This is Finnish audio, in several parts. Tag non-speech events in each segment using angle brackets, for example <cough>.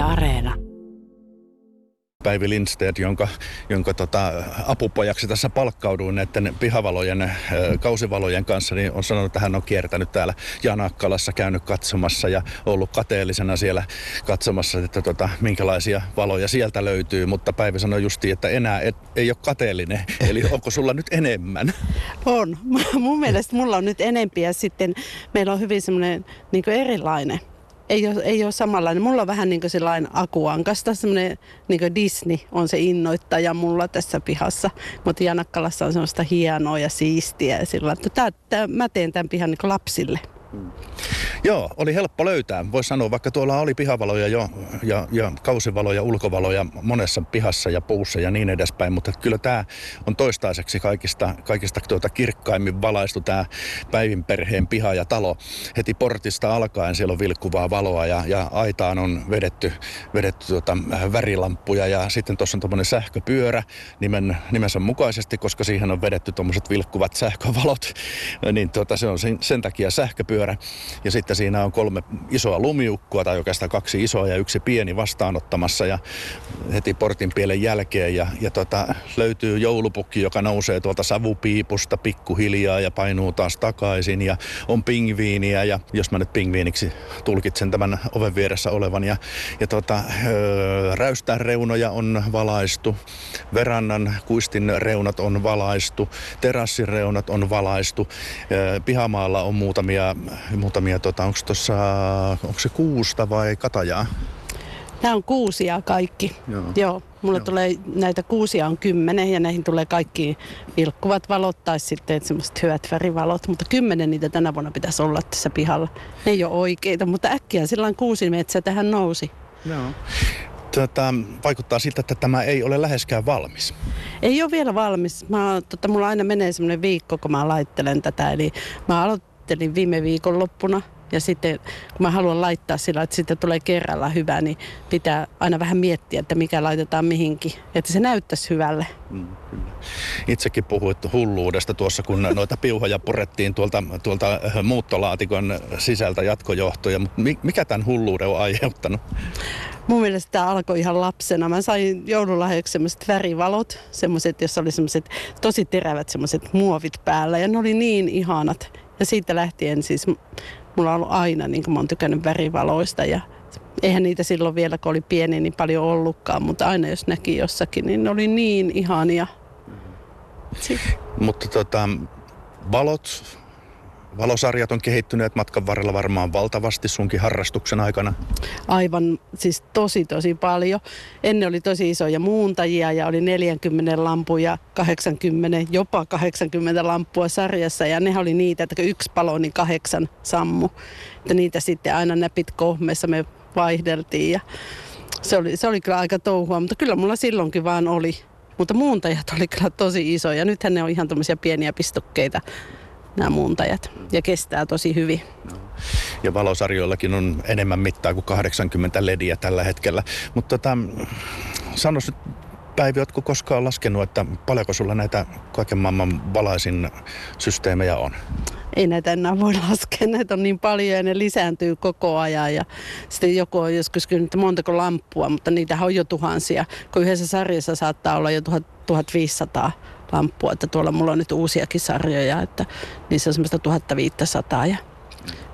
Yle Areena. Päivi Lindstedt, jonka, jonka tota, apupojaksi tässä palkkauduin näiden pihavalojen, kausivalojen kanssa, niin on sanonut, että hän on kiertänyt täällä Janakkalassa, käynyt katsomassa ja ollut kateellisena siellä katsomassa, että tota, minkälaisia valoja sieltä löytyy. Mutta Päivi sanoi justi, että enää et, ei ole kateellinen. Eli onko sulla nyt enemmän? On. <laughs> Mun mielestä mulla on nyt enempiä sitten meillä on hyvin semmoinen niin erilainen ei ole, ei ole samanlainen. Mulla on vähän niin kuin sellainen akuankasta, semmoinen niin Disney on se innoittaja mulla tässä pihassa. Mutta Janakkalassa on semmoista hienoa ja siistiä ja sillä että tää, tää, mä teen tämän pihan niin lapsille. Joo, oli helppo löytää. Voisi sanoa, vaikka tuolla oli pihavaloja jo ja, ja kausivaloja, ulkovaloja monessa pihassa ja puussa ja niin edespäin, mutta kyllä tämä on toistaiseksi kaikista, kaikista tuota kirkkaimmin valaistu tämä Päivin perheen piha ja talo. Heti portista alkaen siellä on vilkkuvaa valoa ja, ja aitaan on vedetty, vedetty tuota värilamppuja ja sitten tuossa on tuommoinen sähköpyörä nimen, nimensä mukaisesti, koska siihen on vedetty tuommoiset vilkkuvat sähkövalot, niin tuota, se on sen, sen takia sähköpyörä. Ja sitten siinä on kolme isoa lumiukkoa tai oikeastaan kaksi isoa ja yksi pieni vastaanottamassa ja heti portin pielen jälkeen. Ja, ja tota, löytyy joulupukki, joka nousee tuolta savupiipusta pikkuhiljaa ja painuu taas takaisin ja on pingviiniä ja jos mä nyt pingviiniksi tulkitsen tämän oven vieressä olevan ja, ja tota, räystään reunoja on valaistu, verannan kuistin reunat on valaistu, terassin reunat on valaistu, pihamaalla on muutamia, muutamia tota, onko tuossa, onko se kuusta vai katajaa? Nämä on kuusia kaikki. Joo. Joo. Mulla Joo. tulee näitä kuusia on kymmenen ja näihin tulee kaikki vilkkuvat valot tai sitten semmoiset hyvät värivalot. Mutta kymmenen niitä tänä vuonna pitäisi olla tässä pihalla. Ne ei ole oikeita, mutta äkkiä sillä kuusi metsä tähän nousi. Joo. Tätä, vaikuttaa siltä, että tämä ei ole läheskään valmis. Ei ole vielä valmis. Mä, tota, mulla aina menee semmoinen viikko, kun mä laittelen tätä. Eli mä aloittelin viime viikon loppuna ja sitten kun mä haluan laittaa sillä, että sitten tulee kerralla hyvä, niin pitää aina vähän miettiä, että mikä laitetaan mihinkin. Että se näyttäisi hyvälle. Mm, kyllä. Itsekin puhuit hulluudesta tuossa, kun noita piuhoja purettiin tuolta, tuolta äh, muuttolaatikon sisältä jatkojohtoja. Mutta mikä tämän hulluuden on aiheuttanut? Mun mielestä tämä alkoi ihan lapsena. Mä sain joululahjaksi semmoiset värivalot, semmoiset, jossa oli semmoiset tosi terävät semmoiset muovit päällä ja ne oli niin ihanat. Ja siitä lähtien siis mulla on ollut aina, niin kuin mä oon tykännyt värivaloista ja eihän niitä silloin vielä, kun oli pieni, niin paljon ollutkaan, mutta aina jos näki jossakin, niin ne oli niin ihania. Mutta tota, valot, Valosarjat on kehittyneet matkan varrella varmaan valtavasti sunkin harrastuksen aikana. Aivan, siis tosi tosi paljon. Ennen oli tosi isoja muuntajia ja oli 40 lampuja, 80, jopa 80 lampua sarjassa. Ja ne oli niitä, että yksi palo, niin kahdeksan sammu. Että niitä sitten aina näpit kohmeessa me vaihdeltiin ja se oli, se oli kyllä aika touhua, mutta kyllä mulla silloinkin vaan oli. Mutta muuntajat oli kyllä tosi isoja. Nythän ne on ihan tämmöisiä pieniä pistokkeita nämä muuntajat ja kestää tosi hyvin. Ja valosarjoillakin on enemmän mittaa kuin 80 lediä tällä hetkellä. Mutta tota, sanois nyt Päivi, oletko koskaan laskenut, että paljonko sulla näitä kaiken maailman valaisin systeemejä on? Ei näitä enää voi laskea, näitä on niin paljon ja ne lisääntyy koko ajan. Ja sitten joku on joskus kysynyt, että montako lamppua, mutta niitä on jo tuhansia, kun yhdessä sarjassa saattaa olla jo 1500 lamppua, että tuolla mulla on nyt uusiakin sarjoja, että niissä on semmoista 1500 ja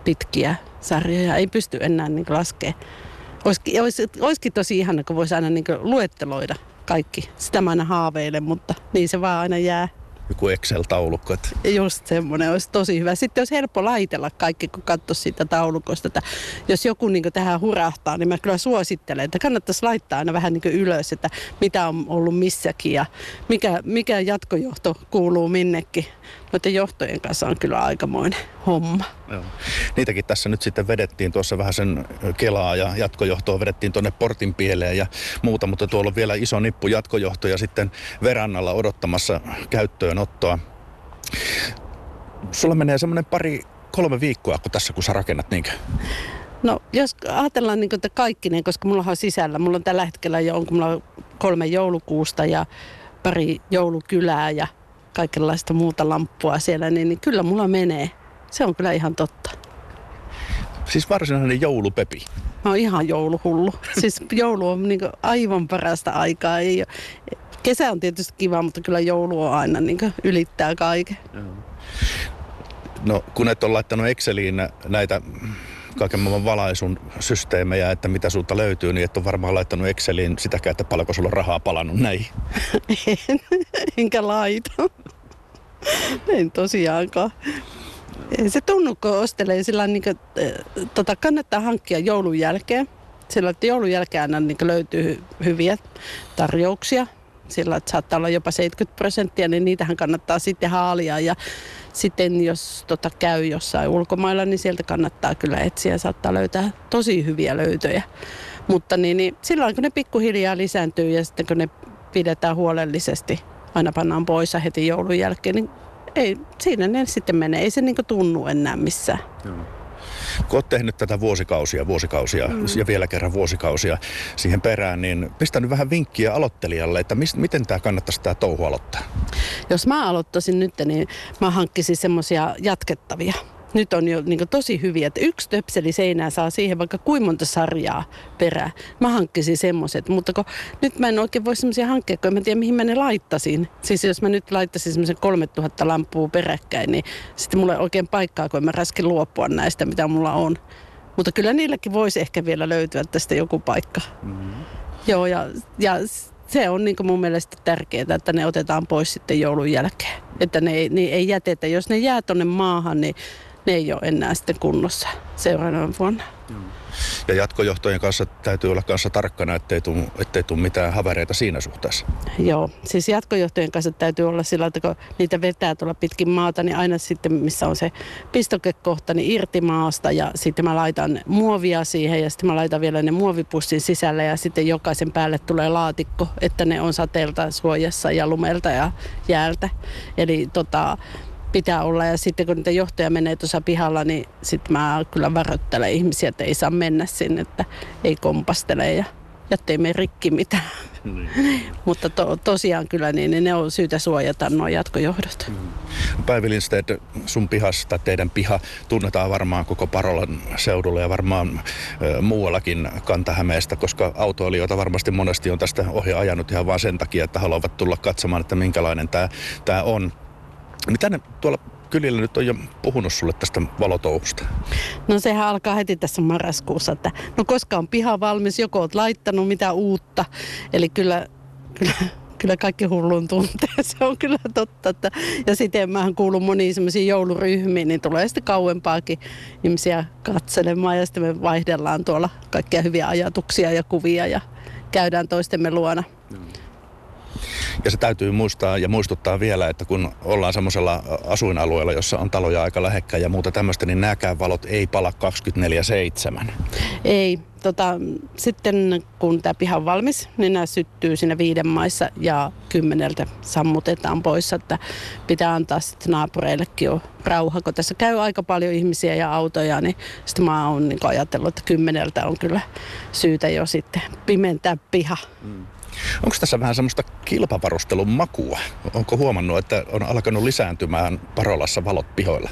pitkiä sarjoja. Ei pysty enää niin laskemaan. Olisikin, olisi, olisikin tosi ihana, kun voisi aina niin luetteloida kaikki. Sitä mä aina haaveilen, mutta niin se vaan aina jää joku Excel-taulukko. Että... Just semmoinen olisi tosi hyvä. Sitten olisi helppo laitella kaikki, kun katsoisi siitä taulukosta. Että jos joku niin tähän hurahtaa, niin mä kyllä suosittelen, että kannattaisi laittaa aina vähän niin ylös, että mitä on ollut missäkin ja mikä, mikä jatkojohto kuuluu minnekin noiden johtojen kanssa on kyllä aikamoinen homma. Joo. Niitäkin tässä nyt sitten vedettiin tuossa vähän sen kelaa ja jatkojohtoa vedettiin tuonne portin pieleen ja muuta, mutta tuolla on vielä iso nippu jatkojohtoja sitten verannalla odottamassa käyttöönottoa. Sulla menee semmoinen pari, kolme viikkoa, kun tässä kun sä rakennat niinkö? No jos ajatellaan niin että kaikkinen, koska mulla on sisällä, mulla on tällä hetkellä jo on, mulla on kolme joulukuusta ja pari joulukylää ja kaikenlaista muuta lamppua siellä, niin, niin kyllä mulla menee. Se on kyllä ihan totta. Siis varsinainen joulupepi. Mä oon ihan jouluhullu. <laughs> Siis joulu on niin aivan parasta aikaa. Ei kesä on tietysti kiva, mutta kyllä joulu on aina niin ylittää kaiken. No kun et ole laittanut Exceliin näitä kaiken maailman valaisun systeemejä, että mitä sulta löytyy, niin et ole varmaan laittanut Exceliin sitäkään, että paljonko sulla on rahaa palannut näihin. En, <laughs> enkä laita. En tosiaankaan. Ei se tunnu, kun ostelee sillä niin kuin, tota, kannattaa hankkia joulun jälkeen. Sillä että joulun jälkeen aina niin löytyy hyviä tarjouksia. Sillä että saattaa olla jopa 70 prosenttia, niin niitähän kannattaa sitten haalia. Ja sitten jos tota, käy jossain ulkomailla, niin sieltä kannattaa kyllä etsiä. Saattaa löytää tosi hyviä löytöjä. Mutta niin, niin silloin kun ne pikkuhiljaa lisääntyy ja sitten kun ne pidetään huolellisesti, aina pannaan pois heti joulun jälkeen, niin ei, siinä ne sitten menee. Ei se niin tunnu enää missään. Joo. Kun olet tehnyt tätä vuosikausia, vuosikausia mm. ja vielä kerran vuosikausia siihen perään, niin pistänyt vähän vinkkiä aloittelijalle, että mis, miten tämä kannattaisi tämä touhu aloittaa? Jos mä aloittaisin nyt, niin mä hankkisin semmoisia jatkettavia nyt on jo niin tosi hyviä, että yksi töpseli seinää saa siihen vaikka kuinka monta sarjaa perään. Mä hankkisin semmoiset, mutta kun nyt mä en oikein voi semmoisia hankkia, kun en mä tiedä mihin mä ne laittasin. Siis jos mä nyt laittaisin semmoisen 3000 lampua peräkkäin, niin sitten mulla ei oikein paikkaa, kun mä raskin luopua näistä, mitä mulla on. Mutta kyllä niilläkin voisi ehkä vielä löytyä tästä joku paikka. Mm-hmm. Joo, ja, ja se on niin mun mielestä tärkeää, että ne otetaan pois sitten joulun jälkeen. Että ne ei, ne ei jätetä. Jos ne jää tuonne maahan, niin ne ei ole enää sitten kunnossa seuraavana vuonna. Ja jatkojohtojen kanssa täytyy olla kanssa tarkkana, ettei tule, ettei tule mitään havereita siinä suhteessa. Joo, siis jatkojohtojen kanssa täytyy olla sillä, että kun niitä vetää tuolla pitkin maata, niin aina sitten missä on se pistokekohta, niin irti maasta ja sitten mä laitan muovia siihen ja sitten mä laitan vielä ne muovipussin sisälle ja sitten jokaisen päälle tulee laatikko, että ne on sateelta suojassa ja lumelta ja jäältä. Eli tota, pitää olla. Ja sitten kun niitä johtoja menee tuossa pihalla, niin sitten mä kyllä varoittelen ihmisiä, että ei saa mennä sinne, että ei kompastele ja jättei me rikki mitään. Niin. <laughs> Mutta to, tosiaan kyllä niin, niin ne on syytä suojata nuo jatkojohdot. Mm. Päivi Lindstedt, sun pihassa tai teidän piha tunnetaan varmaan koko Parolan seudulla ja varmaan ö, muuallakin Kantahämeestä, koska autoilijoita varmasti monesti on tästä ohi ajanut ihan vain sen takia, että haluavat tulla katsomaan, että minkälainen tämä on. Mitä ne tuolla kylillä nyt on jo puhunut sulle tästä valotouhusta? No sehän alkaa heti tässä marraskuussa, että no koska on piha valmis, joko oot laittanut mitä uutta. Eli kyllä, kyllä, kyllä kaikki hullun tuntee, <laughs> se on kyllä totta. Että, ja sitten mä kuulun moniin semmoisiin jouluryhmiin, niin tulee sitten kauempaakin ihmisiä katselemaan ja sitten me vaihdellaan tuolla kaikkia hyviä ajatuksia ja kuvia ja käydään toistemme luona. Ja se täytyy muistaa ja muistuttaa vielä, että kun ollaan semmoisella asuinalueella, jossa on taloja aika lähekkäin ja muuta tämmöistä, niin nämäkään valot ei pala 24-7. Ei. Tota, sitten kun tämä piha on valmis, niin nämä syttyy siinä viiden maissa ja kymmeneltä sammutetaan pois, että pitää antaa sitten naapureillekin jo rauha, kun tässä käy aika paljon ihmisiä ja autoja, niin sitten mä oon niin ajatellut, että kymmeneltä on kyllä syytä jo sitten pimentää piha. Mm. Onko tässä vähän semmoista kilpavarustelun makua? Onko huomannut, että on alkanut lisääntymään Parolassa valot pihoilla?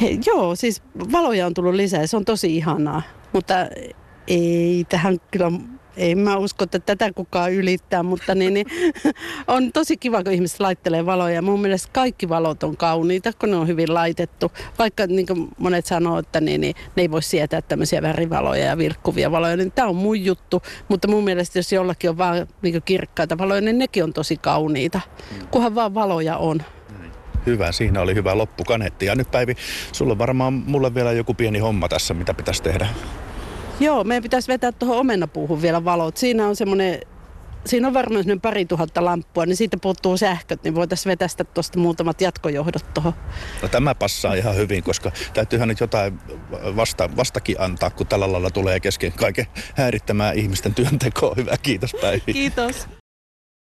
He, joo, siis valoja on tullut lisää se on tosi ihanaa. Mutta ei tähän kyllä ei mä usko, että tätä kukaan ylittää, mutta niin, niin, <laughs> on tosi kiva, kun ihmiset laittelee valoja. Mun mielestä kaikki valot on kauniita, kun ne on hyvin laitettu. Vaikka niin kuin monet sanoo, että niin, niin, ne ei voi sietää tämmöisiä värivaloja ja vilkkuvia valoja, niin tämä on mun juttu. Mutta mun mielestä jos jollakin on vaan niin kirkkaita valoja, niin nekin on tosi kauniita, kunhan vaan valoja on. Hyvä, siinä oli hyvä loppukanetti. Ja nyt Päivi, sulla on varmaan mulle vielä joku pieni homma tässä, mitä pitäisi tehdä. Joo, meidän pitäisi vetää tuohon omenapuuhun vielä valot. Siinä on semmoinen Siinä on varmaan semmoinen pari tuhatta lamppua, niin siitä puuttuu sähköt, niin voitaisiin vetästä tuosta muutamat jatkojohdot tuohon. No tämä passaa ihan hyvin, koska täytyyhän nyt jotain vasta, vastakin antaa, kun tällä lailla tulee kesken kaiken häirittämään ihmisten työntekoa. Hyvä, kiitos Päivi. Kiitos.